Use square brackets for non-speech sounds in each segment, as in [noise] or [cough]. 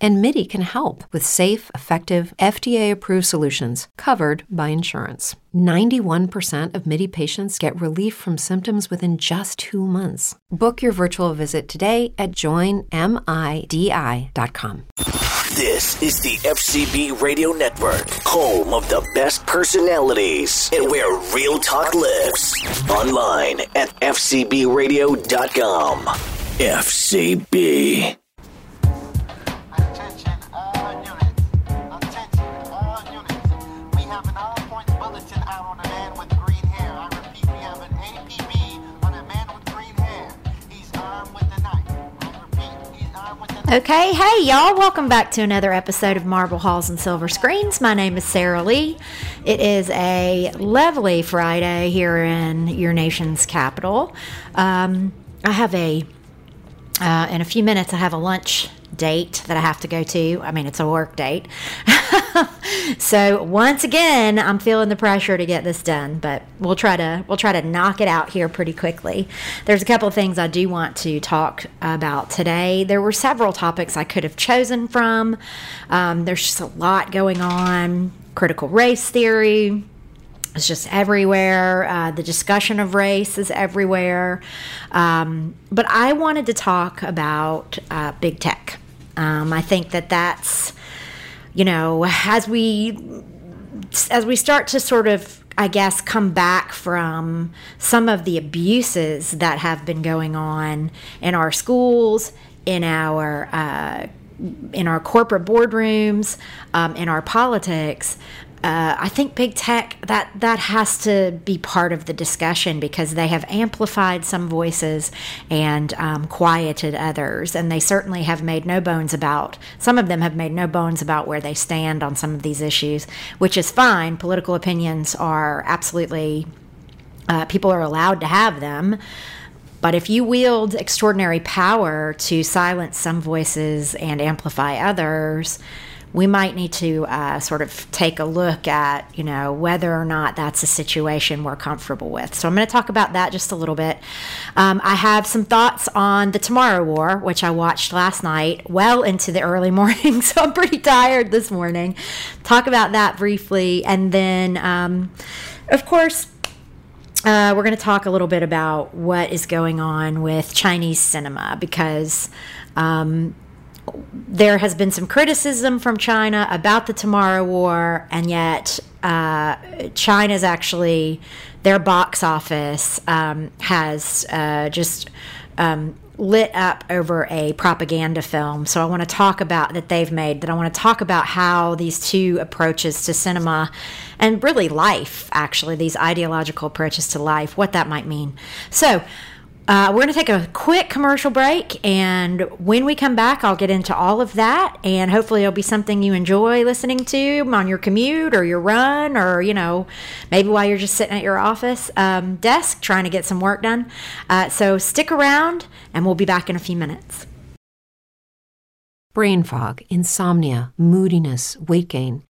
And MIDI can help with safe, effective, FDA approved solutions covered by insurance. 91% of MIDI patients get relief from symptoms within just two months. Book your virtual visit today at joinmidi.com. This is the FCB Radio Network, home of the best personalities and where real talk lives. Online at FCBRadio.com. FCB. Okay, hey y'all, welcome back to another episode of Marble Halls and Silver Screens. My name is Sarah Lee. It is a lovely Friday here in your nation's capital. Um, I have a, uh, in a few minutes, I have a lunch date that I have to go to. I mean, it's a work date. [laughs] so once again, I'm feeling the pressure to get this done, but we'll try to we'll try to knock it out here pretty quickly. There's a couple of things I do want to talk about today. There were several topics I could have chosen from. Um, there's just a lot going on. Critical race theory, it's just everywhere. Uh, the discussion of race is everywhere. Um, but I wanted to talk about uh, big tech. Um, I think that that's, you know, as we as we start to sort of I guess come back from some of the abuses that have been going on in our schools, in our uh, in our corporate boardrooms, um, in our politics. Uh, I think big tech that that has to be part of the discussion because they have amplified some voices and um, quieted others, and they certainly have made no bones about. Some of them have made no bones about where they stand on some of these issues, which is fine. Political opinions are absolutely uh, people are allowed to have them. But if you wield extraordinary power to silence some voices and amplify others, we might need to uh, sort of take a look at, you know, whether or not that's a situation we're comfortable with. So I'm going to talk about that just a little bit. Um, I have some thoughts on the Tomorrow War, which I watched last night, well into the early [laughs] morning. So I'm pretty tired this morning. Talk about that briefly, and then, um, of course. Uh, we're going to talk a little bit about what is going on with Chinese cinema because um, there has been some criticism from China about the Tomorrow War, and yet uh, China's actually their box office um, has uh, just um, lit up over a propaganda film. So I want to talk about that they've made. That I want to talk about how these two approaches to cinema and really life, actually, these ideological approaches to life, what that might mean. So. Uh, we're going to take a quick commercial break, and when we come back, I'll get into all of that, and hopefully, it'll be something you enjoy listening to on your commute or your run, or you know, maybe while you're just sitting at your office um, desk trying to get some work done. Uh, so stick around, and we'll be back in a few minutes. Brain fog, insomnia, moodiness, weight gain.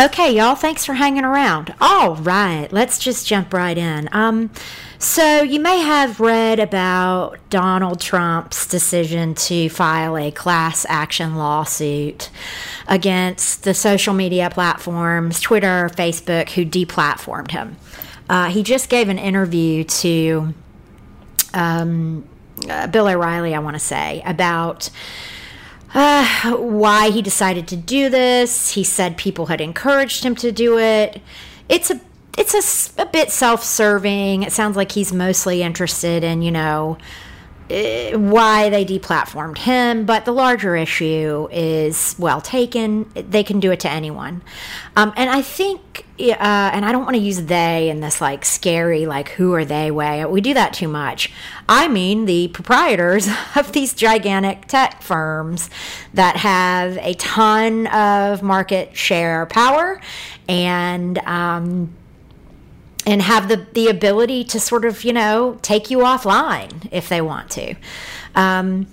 Okay, y'all, thanks for hanging around. All right, let's just jump right in. Um, so, you may have read about Donald Trump's decision to file a class action lawsuit against the social media platforms, Twitter, Facebook, who deplatformed him. Uh, he just gave an interview to um, uh, Bill O'Reilly, I want to say, about uh, why he decided to do this. He said people had encouraged him to do it. It's a it's a, a bit self-serving. It sounds like he's mostly interested in, you know, why they deplatformed him, but the larger issue is well taken. They can do it to anyone. Um, and I think, uh, and I don't want to use they in this like scary, like who are they way. We do that too much. I mean the proprietors [laughs] of these gigantic tech firms that have a ton of market share power and, um, and have the, the ability to sort of, you know, take you offline if they want to. Um,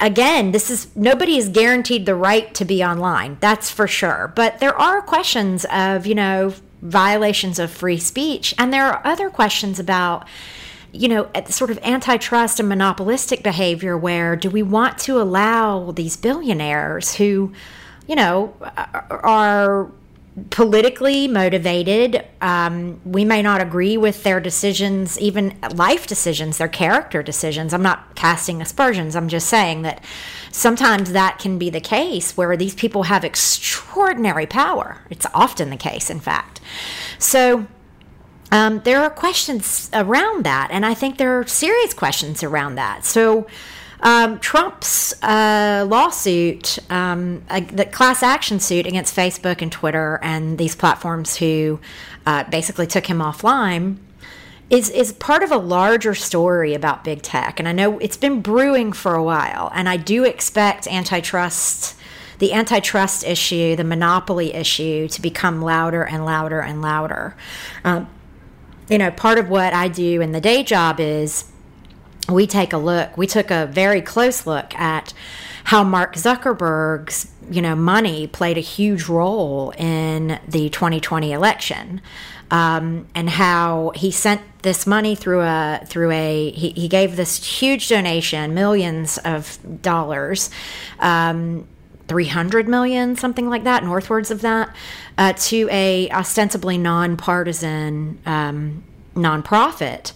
again, this is nobody is guaranteed the right to be online. That's for sure. But there are questions of, you know, violations of free speech. And there are other questions about, you know, sort of antitrust and monopolistic behavior where do we want to allow these billionaires who, you know, are politically motivated. Um, we may not agree with their decisions, even life decisions, their character decisions. I'm not casting aspersions. I'm just saying that sometimes that can be the case where these people have extraordinary power. It's often the case, in fact. So, um, there are questions around that, and I think there are serious questions around that. So, um, Trump's uh, lawsuit, um, uh, the class action suit against Facebook and Twitter and these platforms who uh, basically took him offline, is is part of a larger story about big tech. And I know it's been brewing for a while, and I do expect antitrust. The antitrust issue, the monopoly issue, to become louder and louder and louder. Um, you know, part of what I do in the day job is we take a look, we took a very close look at how Mark Zuckerberg's, you know, money played a huge role in the 2020 election. Um, and how he sent this money through a through a he, he gave this huge donation, millions of dollars, um, 300 million, something like that, northwards of that, uh, to a ostensibly nonpartisan um, nonprofit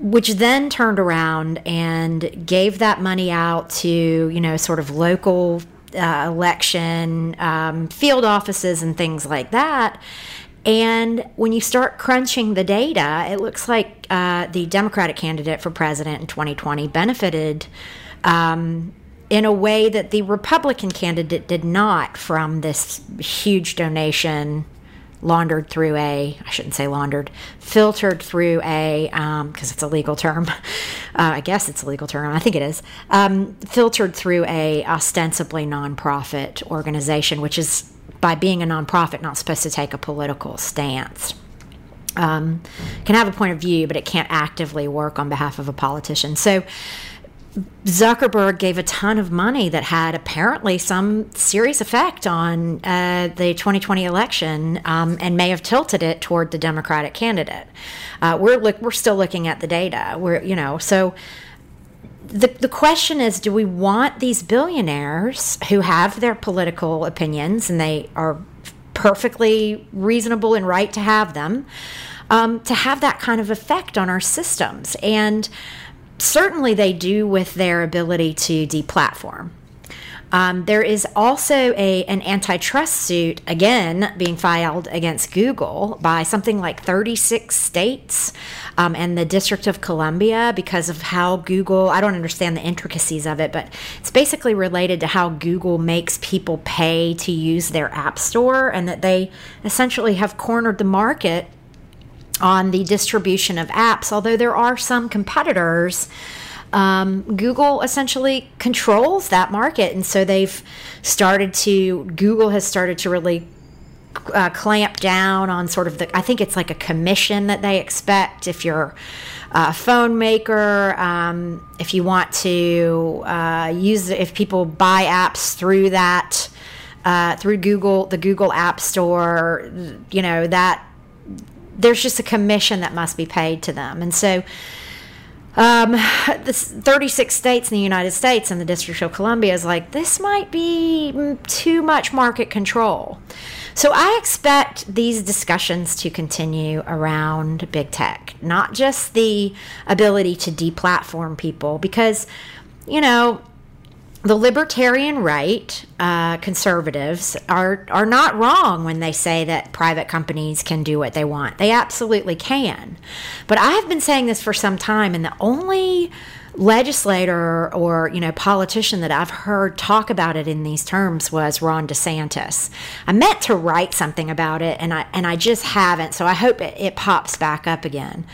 which then turned around and gave that money out to you know sort of local uh, election um, field offices and things like that. And when you start crunching the data it looks like uh, the democratic candidate for president in 2020 benefited um, in a way that the republican candidate did not from this huge donation laundered through a I shouldn't say laundered filtered through a because um, it's a legal term. [laughs] Uh, I guess it's a legal term. I think it is. Um, filtered through a ostensibly nonprofit organization which is by being a nonprofit not supposed to take a political stance. Um, can have a point of view but it can't actively work on behalf of a politician. So Zuckerberg gave a ton of money that had apparently some serious effect on uh, the 2020 election um, and may have tilted it toward the Democratic candidate. Uh, we're look, we're still looking at the data. We're you know so. The, the question is do we want these billionaires who have their political opinions and they are perfectly reasonable and right to have them um, to have that kind of effect on our systems and certainly they do with their ability to deplatform. Um, there is also a an antitrust suit again being filed against Google by something like 36 states um, and the District of Columbia because of how Google. I don't understand the intricacies of it, but it's basically related to how Google makes people pay to use their app store, and that they essentially have cornered the market on the distribution of apps, although there are some competitors. Um, Google essentially controls that market, and so they've started to. Google has started to really uh, clamp down on sort of the. I think it's like a commission that they expect if you're a phone maker. Um, if you want to uh, use, if people buy apps through that uh, through Google, the Google App Store, you know, that there's just a commission that must be paid to them. And so, um, the 36 states in the United States and the District of Columbia is like, this might be mm, too much market control. So I expect these discussions to continue around big tech, not just the ability to deplatform people, because, you know, the libertarian right, uh, conservatives are are not wrong when they say that private companies can do what they want. They absolutely can. But I have been saying this for some time, and the only legislator or you know politician that I've heard talk about it in these terms was Ron DeSantis. I meant to write something about it, and I and I just haven't. So I hope it, it pops back up again.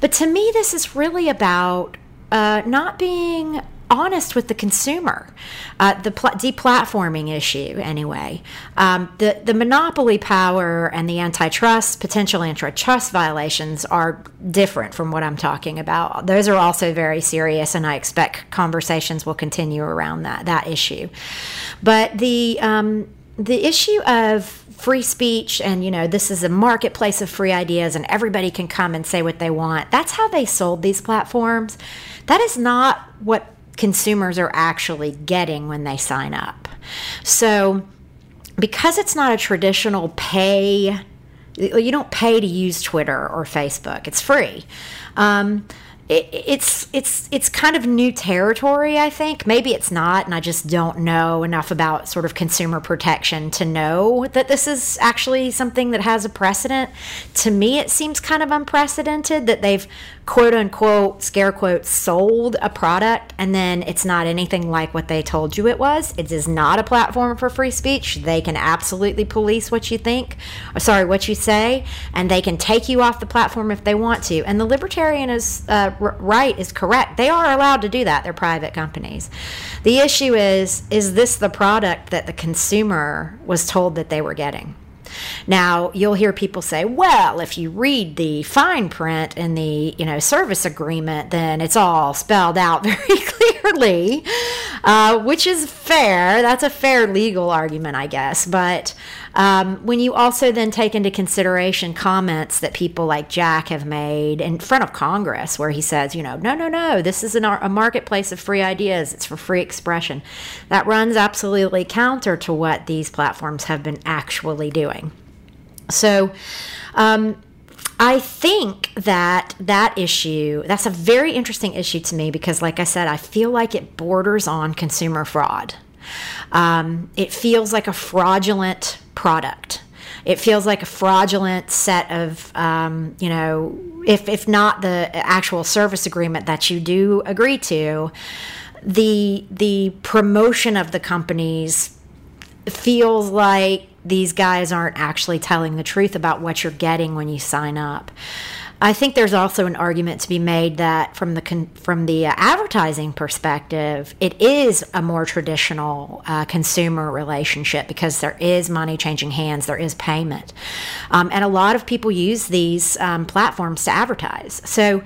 But to me, this is really about uh, not being honest with the consumer. Uh, the pl- deplatforming issue, anyway. Um, the the monopoly power and the antitrust potential antitrust violations are different from what I'm talking about. Those are also very serious, and I expect conversations will continue around that that issue. But the um, the issue of free speech and you know this is a marketplace of free ideas and everybody can come and say what they want that's how they sold these platforms that is not what consumers are actually getting when they sign up. So, because it's not a traditional pay, you don't pay to use Twitter or Facebook, it's free. Um, it, it's it's it's kind of new territory i think. Maybe it's not and i just don't know enough about sort of consumer protection to know that this is actually something that has a precedent. To me it seems kind of unprecedented that they've quote unquote scare quotes sold a product and then it's not anything like what they told you it was. It is not a platform for free speech. They can absolutely police what you think or sorry what you say and they can take you off the platform if they want to. And the libertarian is uh, right is correct they are allowed to do that they're private companies the issue is is this the product that the consumer was told that they were getting now, you'll hear people say, well, if you read the fine print in the, you know, service agreement, then it's all spelled out [laughs] very clearly, uh, which is fair. That's a fair legal argument, I guess. But um, when you also then take into consideration comments that people like Jack have made in front of Congress, where he says, you know, no, no, no, this is an, a marketplace of free ideas, it's for free expression, that runs absolutely counter to what these platforms have been actually doing. So, um, I think that that issue, that's a very interesting issue to me because, like I said, I feel like it borders on consumer fraud. Um, it feels like a fraudulent product. It feels like a fraudulent set of, um, you know, if, if not the actual service agreement that you do agree to, the the promotion of the companies feels like these guys aren't actually telling the truth about what you're getting when you sign up. I think there's also an argument to be made that from the con- from the uh, advertising perspective, it is a more traditional uh, consumer relationship because there is money changing hands, there is payment, um, and a lot of people use these um, platforms to advertise. So.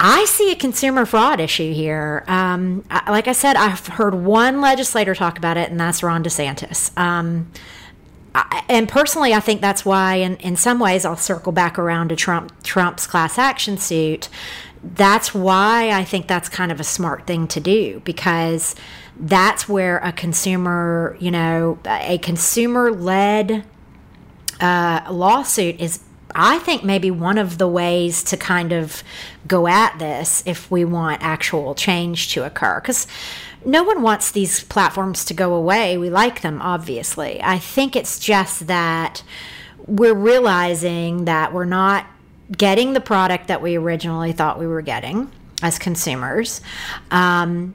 I see a consumer fraud issue here. Um, like I said, I've heard one legislator talk about it, and that's Ron DeSantis. Um, and personally, I think that's why, in, in some ways, I'll circle back around to Trump Trump's class action suit. That's why I think that's kind of a smart thing to do because that's where a consumer, you know, a consumer led uh, lawsuit is I think maybe one of the ways to kind of go at this if we want actual change to occur. Because no one wants these platforms to go away. We like them, obviously. I think it's just that we're realizing that we're not getting the product that we originally thought we were getting as consumers. Um,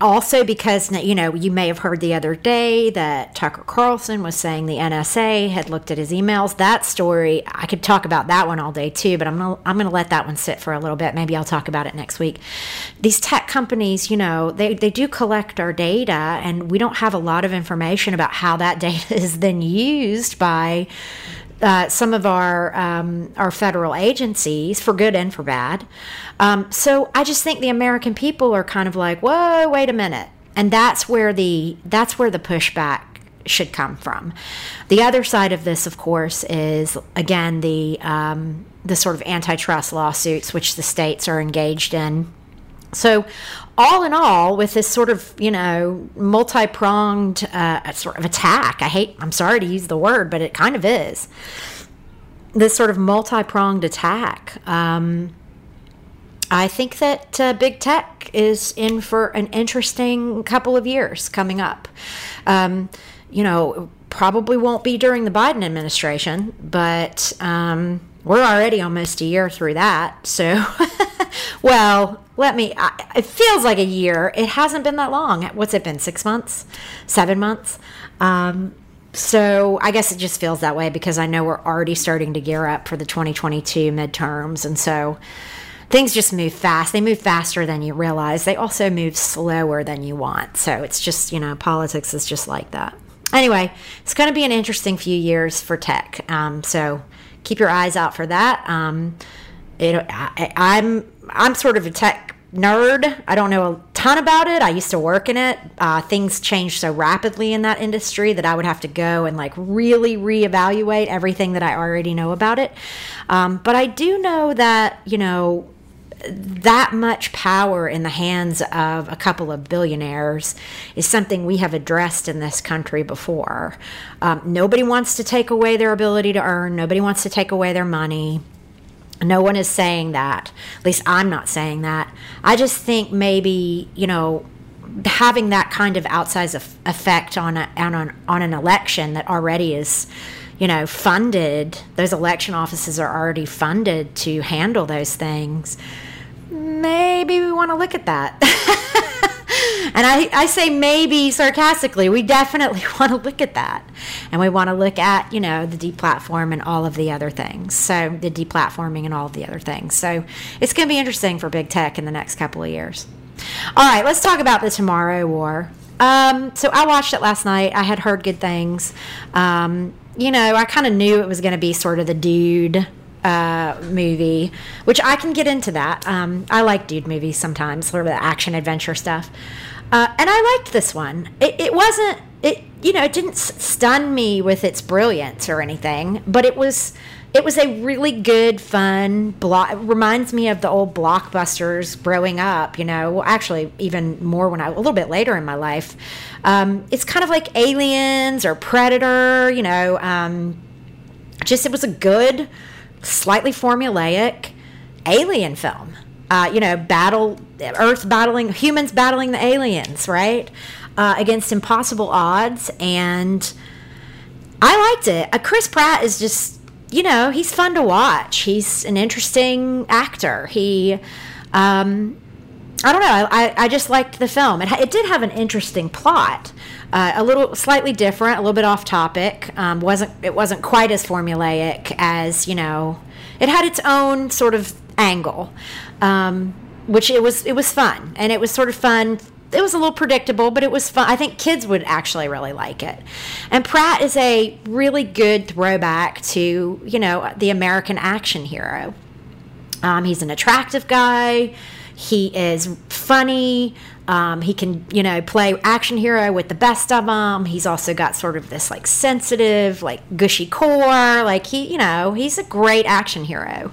also because you know you may have heard the other day that Tucker Carlson was saying the NSA had looked at his emails. That story I could talk about that one all day too, but I'm gonna I'm gonna let that one sit for a little bit. Maybe I'll talk about it next week. These tech companies, you know, they they do collect our data, and we don't have a lot of information about how that [laughs] data is then used by uh, some of our um, our federal agencies for good and for bad. Um, so I just think the American people are kind of like, whoa, wait a minute, and that's where the that's where the pushback should come from. The other side of this, of course, is again the um, the sort of antitrust lawsuits which the states are engaged in. So, all in all, with this sort of you know multi pronged uh, sort of attack, I hate, I'm sorry to use the word, but it kind of is this sort of multi pronged attack. Um, I think that uh, big tech is in for an interesting couple of years coming up. Um, you know, probably won't be during the Biden administration, but um, we're already almost a year through that. So, [laughs] well, let me, I, it feels like a year. It hasn't been that long. What's it been? Six months? Seven months? Um, so I guess it just feels that way because I know we're already starting to gear up for the 2022 midterms. And so, things just move fast. They move faster than you realize. They also move slower than you want. So it's just, you know, politics is just like that. Anyway, it's going to be an interesting few years for tech. Um, so keep your eyes out for that. Um, it, I, I'm I'm sort of a tech nerd. I don't know a ton about it. I used to work in it. Uh, things change so rapidly in that industry that I would have to go and like really reevaluate everything that I already know about it. Um, but I do know that you know that much power in the hands of a couple of billionaires is something we have addressed in this country before. Um, nobody wants to take away their ability to earn, nobody wants to take away their money. No one is saying that. At least I'm not saying that. I just think maybe, you know, having that kind of outsized effect on, a, on, an, on an election that already is you know, funded, those election offices are already funded to handle those things maybe we want to look at that. [laughs] and I, I say maybe sarcastically, we definitely [laughs] want to look at that. And we want to look at, you know, the deplatform and all of the other things. So the deplatforming and all of the other things. So it's going to be interesting for big tech in the next couple of years. All right, let's talk about the Tomorrow War. Um, so I watched it last night. I had heard good things. Um, you know, I kind of knew it was going to be sort of the dude uh, movie, which I can get into that. Um, I like dude movies sometimes, sort of the action adventure stuff. Uh, and I liked this one. It, it wasn't, it you know, it didn't stun me with its brilliance or anything, but it was it was a really good, fun block. Reminds me of the old blockbusters growing up. You know, well, actually, even more when I a little bit later in my life. Um, it's kind of like Aliens or Predator. You know, um, just it was a good slightly formulaic alien film. Uh, you know, battle Earth battling humans battling the aliens, right? Uh, against impossible odds, and I liked it. Uh, Chris Pratt is just, you know, he's fun to watch. He's an interesting actor. He, um, I don't know. I, I just liked the film. It, it did have an interesting plot, uh, a little slightly different, a little bit off topic. Um, wasn't it wasn't quite as formulaic as you know. It had its own sort of angle, um, which it was it was fun, and it was sort of fun. It was a little predictable, but it was fun. I think kids would actually really like it. And Pratt is a really good throwback to you know the American action hero. Um, he's an attractive guy he is funny. Um, he can, you know, play action hero with the best of them. He's also got sort of this like sensitive, like gushy core. Like he, you know, he's a great action hero.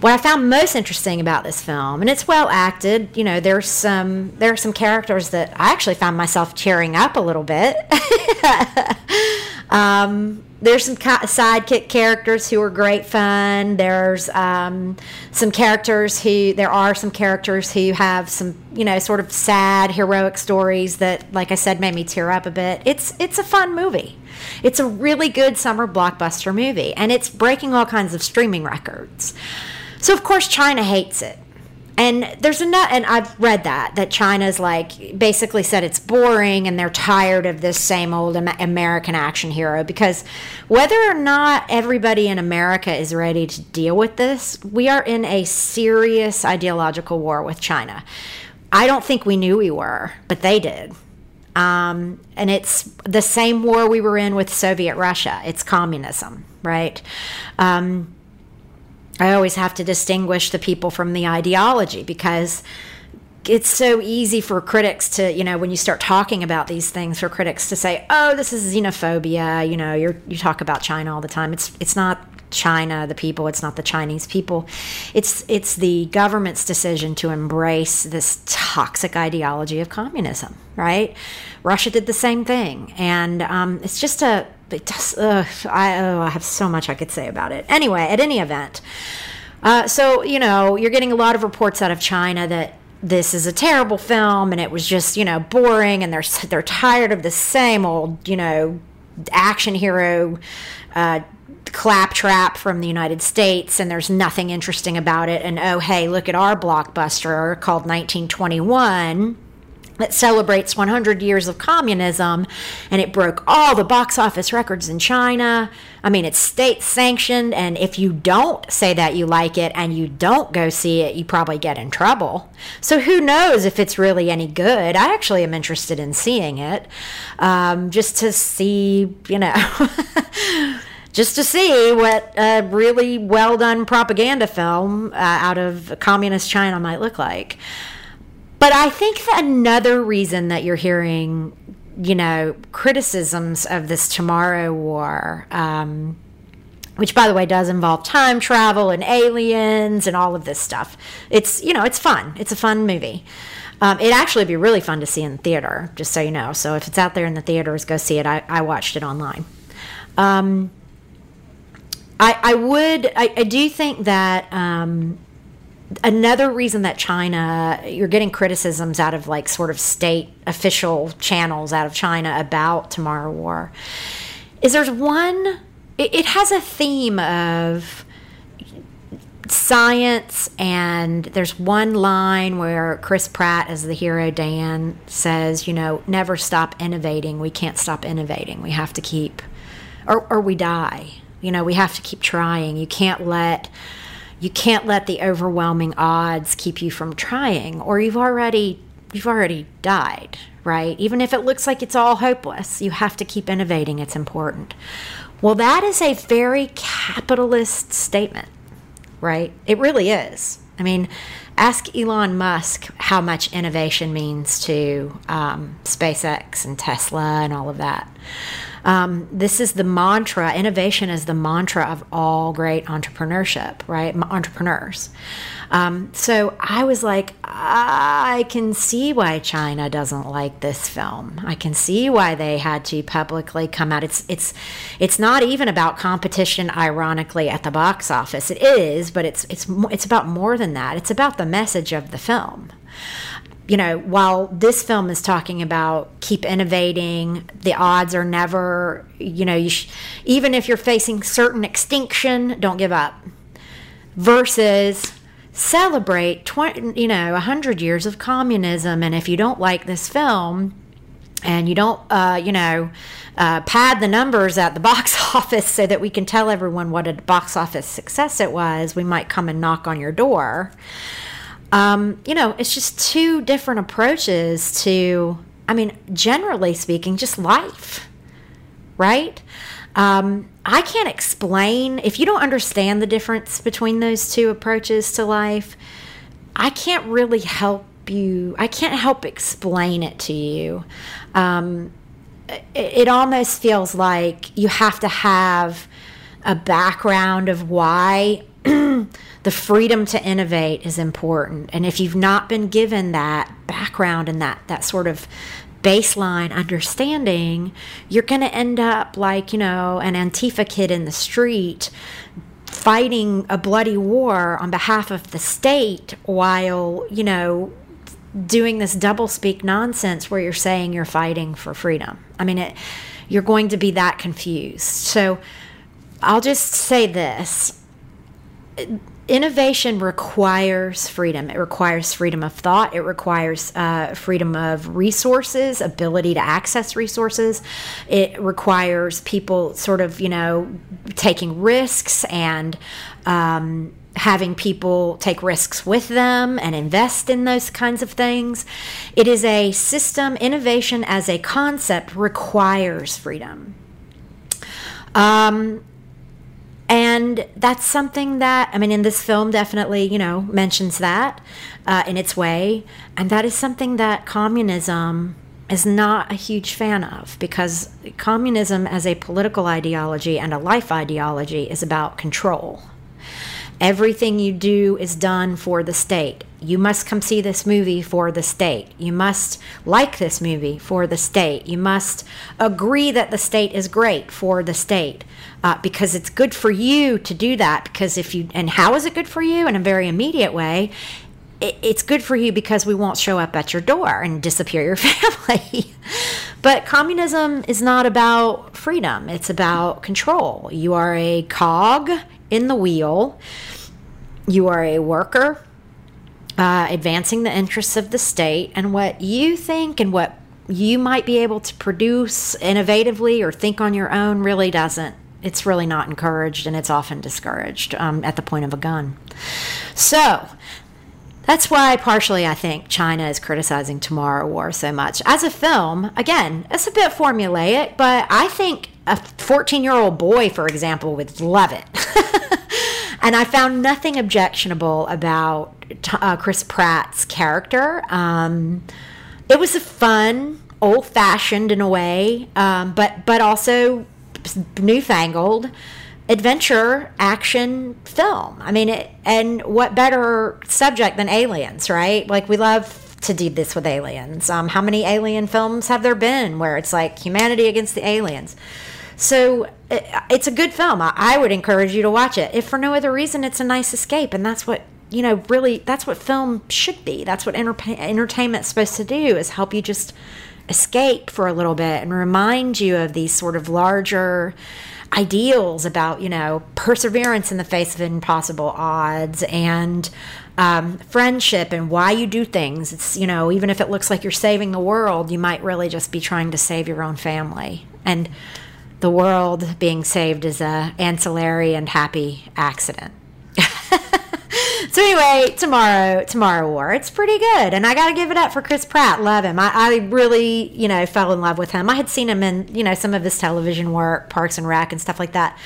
What I found most interesting about this film, and it's well acted, you know, there's some there are some characters that I actually found myself cheering up a little bit. [laughs] um, there's some sidekick characters who are great fun. There's um, some characters who there are some characters who have some you know sort of sad heroic stories that, like I said, made me tear up a bit. It's it's a fun movie. It's a really good summer blockbuster movie, and it's breaking all kinds of streaming records. So of course China hates it and there's enough and i've read that that china's like basically said it's boring and they're tired of this same old american action hero because whether or not everybody in america is ready to deal with this we are in a serious ideological war with china. I don't think we knew we were but they did. Um, and it's the same war we were in with soviet russia. It's communism right? Um, I always have to distinguish the people from the ideology because it's so easy for critics to, you know, when you start talking about these things, for critics to say, "Oh, this is xenophobia." You know, you're you talk about China all the time. It's it's not China, the people. It's not the Chinese people. It's it's the government's decision to embrace this toxic ideology of communism. Right? Russia did the same thing, and um, it's just a. It just, ugh, I, oh, I have so much I could say about it. Anyway, at any event, uh, so you know, you're getting a lot of reports out of China that this is a terrible film and it was just you know boring and they're they're tired of the same old you know action hero uh, claptrap from the United States and there's nothing interesting about it and oh hey look at our blockbuster called 1921 that celebrates 100 years of communism and it broke all the box office records in China. I mean, it's state sanctioned, and if you don't say that you like it and you don't go see it, you probably get in trouble. So, who knows if it's really any good? I actually am interested in seeing it um, just to see, you know. [laughs] just to see what a really well done propaganda film uh, out of communist China might look like. But I think that another reason that you're hearing, you know, criticisms of this Tomorrow War, um, which by the way does involve time travel and aliens and all of this stuff. It's you know it's fun. It's a fun movie. Um, it'd actually be really fun to see in theater, just so you know. So if it's out there in the theaters, go see it. I, I watched it online. Um, I, I would I, I do think that um, another reason that China, you're getting criticisms out of like sort of state official channels out of China about Tomorrow War, is there's one, it, it has a theme of science and there's one line where Chris Pratt as the hero Dan says, you know, never stop innovating. We can't stop innovating. We have to keep or or we die. You know, we have to keep trying. You can't let you can't let the overwhelming odds keep you from trying or you've already you've already died right? Even if it looks like it's all hopeless you have to keep innovating. It's important. Well that is a very capitalist statement right? It really is. I mean ask elon musk how much innovation means to um, spacex and tesla and all of that um, this is the mantra. Innovation is the mantra of all great entrepreneurship, right? Entrepreneurs. Um, so I was like, I can see why China doesn't like this film. I can see why they had to publicly come out. It's it's it's not even about competition. Ironically, at the box office, it is, but it's it's it's about more than that. It's about the message of the film you know, while this film is talking about keep innovating, the odds are never, you know, you sh- even if you're facing certain extinction, don't give up. Versus celebrate 20, you know, 100 years of communism. And if you don't like this film and you don't, uh, you know, uh, pad the numbers at the [laughs] box office so that we can tell everyone what a box office success it was, we might come and knock on your door. Um, you know, it's just two different approaches to, I mean, generally speaking, just life, right? Um, I can't explain, if you don't understand the difference between those two approaches to life, I can't really help you, I can't help explain it to you. Um, it, it almost feels like you have to have a background of why [clears throat] the freedom to innovate is important. And if you've not been given that background and that, that sort of baseline understanding, you're going to end up like, you know, an Antifa kid in the street fighting a bloody war on behalf of the state while, you know, doing this double speak nonsense where you're saying you're fighting for freedom. I mean, it, you're going to be that confused. So I'll just say this innovation requires freedom. It requires freedom of thought. It requires uh, freedom of resources, ability to access resources. It requires people sort of, you know, taking risks and um, having people take risks with them and invest in those kinds of things. It is a system, innovation as a concept requires freedom. Um, and that's something that, I mean, in this film definitely, you know, mentions that uh, in its way. And that is something that communism is not a huge fan of because communism as a political ideology and a life ideology is about control. Everything you do is done for the state. You must come see this movie for the state. You must like this movie for the state. You must agree that the state is great for the state uh, because it's good for you to do that. Because if you, and how is it good for you? In a very immediate way, it's good for you because we won't show up at your door and disappear your [laughs] family. but communism is not about freedom, it's about control. You are a cog in the wheel, you are a worker. Uh, advancing the interests of the state and what you think and what you might be able to produce innovatively or think on your own really doesn't it's really not encouraged and it's often discouraged um, at the point of a gun so that's why, partially, I think China is criticizing Tomorrow War so much. As a film, again, it's a bit formulaic, but I think a 14 year old boy, for example, would love it. [laughs] and I found nothing objectionable about uh, Chris Pratt's character. Um, it was a fun, old fashioned in a way, um, but but also newfangled adventure action film. I mean, it, and what better subject than aliens, right? Like we love to do this with aliens. Um, how many alien films have there been where it's like humanity against the aliens? So it, it's a good film. I, I would encourage you to watch it. If for no other reason, it's a nice escape, and that's what you know. Really, that's what film should be. That's what enter- entertainment's supposed to do is help you just escape for a little bit and remind you of these sort of larger ideals about you know perseverance in the face of impossible odds and um, friendship and why you do things it's you know even if it looks like you're saving the world you might really just be trying to save your own family and the world being saved is a ancillary and happy accident so anyway, tomorrow, tomorrow war, it's pretty good, and I got to give it up for Chris Pratt. Love him. I, I, really, you know, fell in love with him. I had seen him in, you know, some of his television work, Parks and Rec, and stuff like that.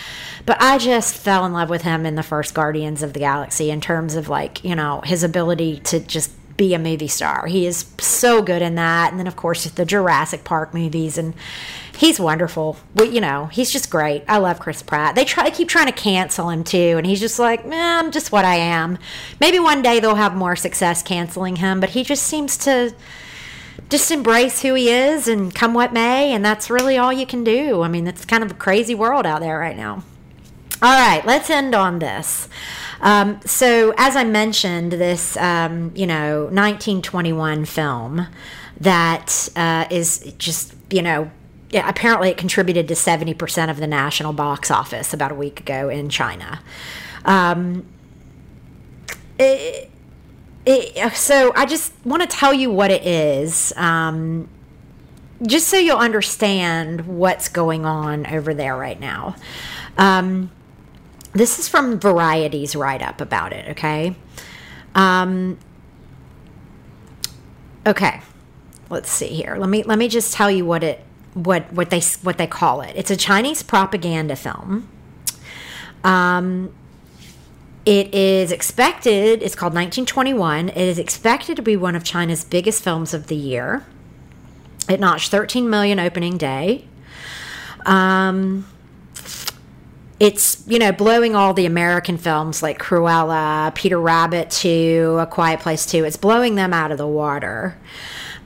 But I just fell in love with him in the first Guardians of the Galaxy in terms of like, you know, his ability to just be a movie star. He is so good in that, and then of course the Jurassic Park movies and he's wonderful. We, you know, he's just great. I love Chris Pratt. They try keep trying to cancel him too, and he's just like, man, I'm just what I am. Maybe one day they'll have more success canceling him, but he just seems to just embrace who he is and come what may, and that's really all you can do. I mean, it's kind of a crazy world out there right now. All right, let's end on this. Um, so, as I mentioned, this um, you know 1921 film that uh, is just you know yeah, apparently it contributed to 70% of the national box office about a week ago in China. Um, it, it, so I just want to tell you what it is, um, just so you'll understand what's going on over there right now. Um, this is from Variety's write up about it, okay? Um, okay, let's see here. Let me let me just tell you what it what what they what they call it. It's a Chinese propaganda film. Um, it is expected. It's called 1921. It is expected to be one of China's biggest films of the year. It notched 13 million opening day. Um, it's you know blowing all the American films like Cruella, Peter Rabbit 2, A Quiet Place 2. It's blowing them out of the water.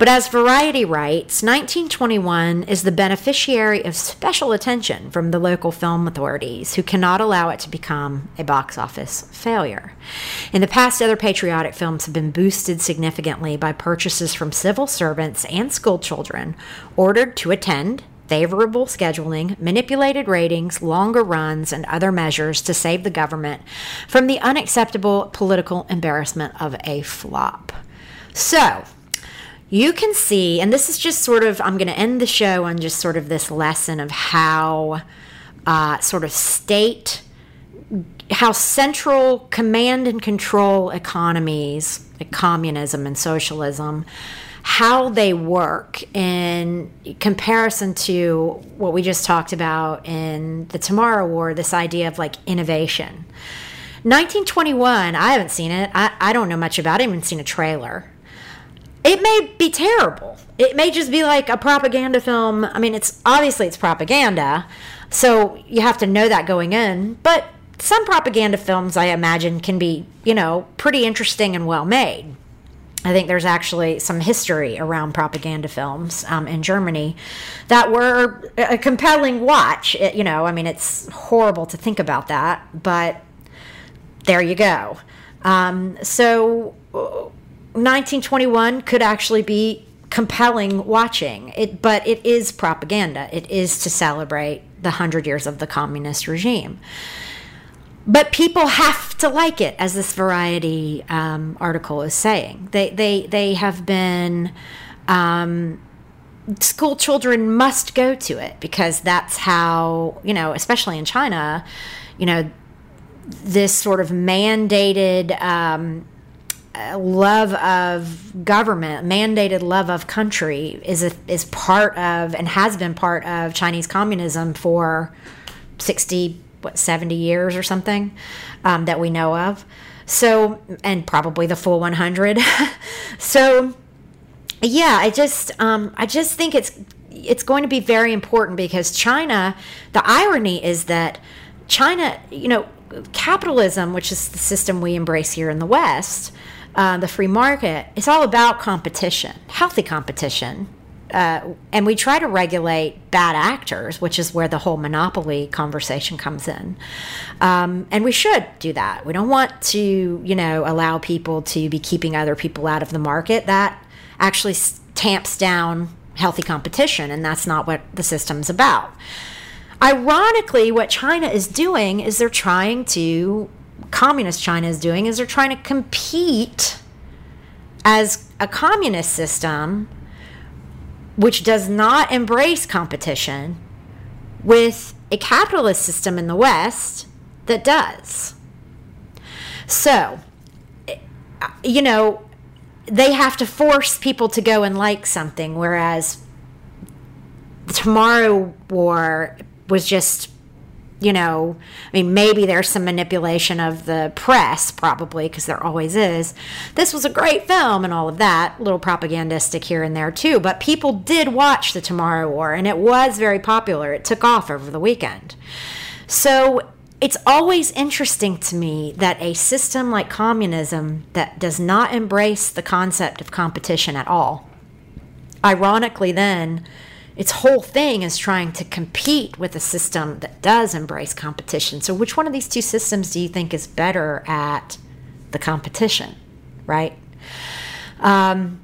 But as Variety writes, 1921 is the beneficiary of special attention from the local film authorities who cannot allow it to become a box office failure. In the past, other patriotic films have been boosted significantly by purchases from civil servants and school children ordered to attend favorable scheduling, manipulated ratings, longer runs, and other measures to save the government from the unacceptable political embarrassment of a flop. So, you can see, and this is just sort of, I'm going to end the show on just sort of this lesson of how uh, sort of state, how central command and control economies, like communism and socialism, how they work in comparison to what we just talked about in the Tomorrow War, this idea of like innovation. 1921, I haven't seen it. I, I don't know much about it. I haven't seen a trailer. It may be terrible. It may just be like a propaganda film. I mean, it's obviously it's propaganda, so you have to know that going in. But some propaganda films, I imagine, can be, you know, pretty interesting and well made. I think there's actually some history around propaganda films um, in Germany that were a compelling watch. It, you know, I mean, it's horrible to think about that, but there you go. Um, so, 1921 could actually be compelling watching. It, but it is propaganda. It is to celebrate the hundred years of the communist regime but people have to like it, as this Variety um, article is saying. They they they have been. Um, school children must go to it because that's how you know, especially in China, you know, this sort of mandated. Um, love of government, mandated love of country is a, is part of and has been part of Chinese communism for 60 what 70 years or something um, that we know of. So and probably the full 100 [laughs] so yeah i just um, i just think it's it's going to be very important because china the irony is that china you know capitalism which is the system we embrace here in the west uh, the free market it's all about competition healthy competition uh, and we try to regulate bad actors, which is where the whole monopoly conversation comes in. Um, and we should do that. We don't want to, you know, allow people to be keeping other people out of the market. That actually tamps down healthy competition, and that's not what the system's about. Ironically, what China is doing is they're trying to, communist China is doing, is they're trying to compete as a communist system which does not embrace competition, with a capitalist system in the West that does. So, you know, they have to force people to go and like something, whereas the Tomorrow War was just you know, I mean, maybe there's some manipulation of the press, probably, because there always is. This was a great film and all of that, little propagandistic here and there too. But people did watch The Tomorrow War, and it was very popular. It took off over the weekend. So it's always interesting to me that a system like communism that does not embrace the concept of competition at all, ironically, then, its whole thing is trying to compete with a system that does embrace competition. So, which one of these two systems do you think is better at the competition, right? Um,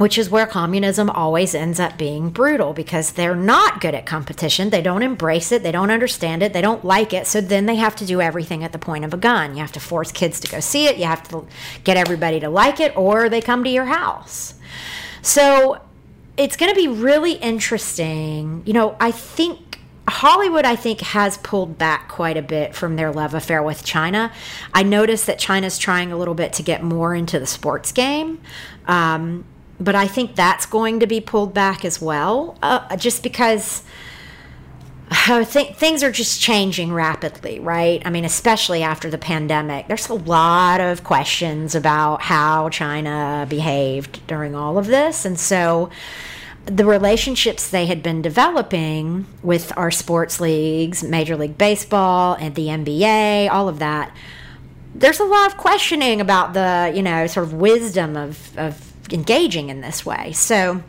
which is where communism always ends up being brutal because they're not good at competition. They don't embrace it, they don't understand it, they don't like it. So then they have to do everything at the point of a gun. You have to force kids to go see it, you have to get everybody to like it, or they come to your house. So it's going to be really interesting. You know, I think Hollywood, I think, has pulled back quite a bit from their love affair with China. I noticed that China's trying a little bit to get more into the sports game. Um, but I think that's going to be pulled back as well, uh, just because Oh, I think things are just changing rapidly, right? I mean, especially after the pandemic, there's a lot of questions about how China behaved during all of this. And so, the relationships they had been developing with our sports leagues, Major League Baseball and the NBA, all of that, there's a lot of questioning about the, you know, sort of wisdom of, of engaging in this way. So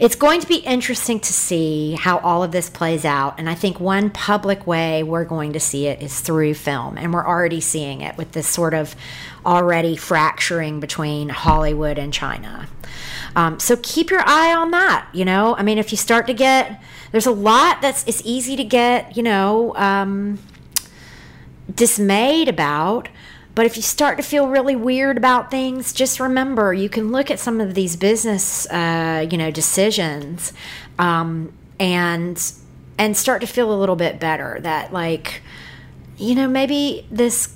it's going to be interesting to see how all of this plays out. And I think one public way we're going to see it is through film. And we're already seeing it with this sort of already fracturing between Hollywood and China. Um, so keep your eye on that. You know, I mean, if you start to get, there's a lot that's it's easy to get, you know, um, dismayed about. But if you start to feel really weird about things, just remember you can look at some of these business, uh, you know, decisions, um, and and start to feel a little bit better. That like, you know, maybe this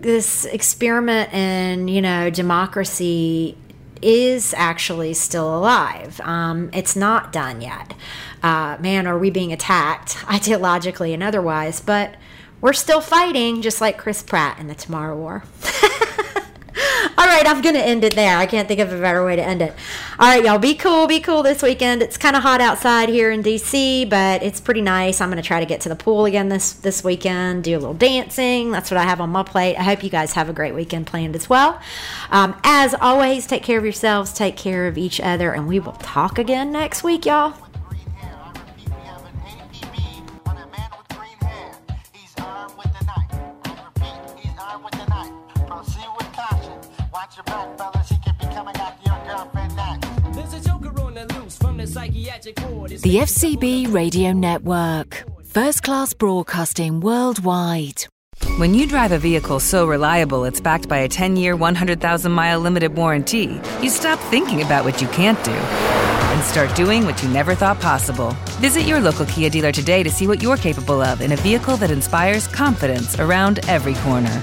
this experiment in you know democracy is actually still alive. Um, it's not done yet. Uh, man, are we being attacked [laughs] ideologically and otherwise? But we're still fighting, just like Chris Pratt in the Tomorrow War. [laughs] All right, I'm going to end it there. I can't think of a better way to end it. All right, y'all, be cool, be cool this weekend. It's kind of hot outside here in DC, but it's pretty nice. I'm going to try to get to the pool again this this weekend, do a little dancing. That's what I have on my plate. I hope you guys have a great weekend planned as well. Um, as always, take care of yourselves, take care of each other, and we will talk again next week, y'all. Watch your back, fellas. He could be coming after your girlfriend next. There's a joker on the loose from the psychiatric ward. The FCB Radio Network. First class broadcasting worldwide. When you drive a vehicle so reliable it's backed by a 10 year, 100,000 mile limited warranty, you stop thinking about what you can't do and start doing what you never thought possible. Visit your local Kia dealer today to see what you're capable of in a vehicle that inspires confidence around every corner.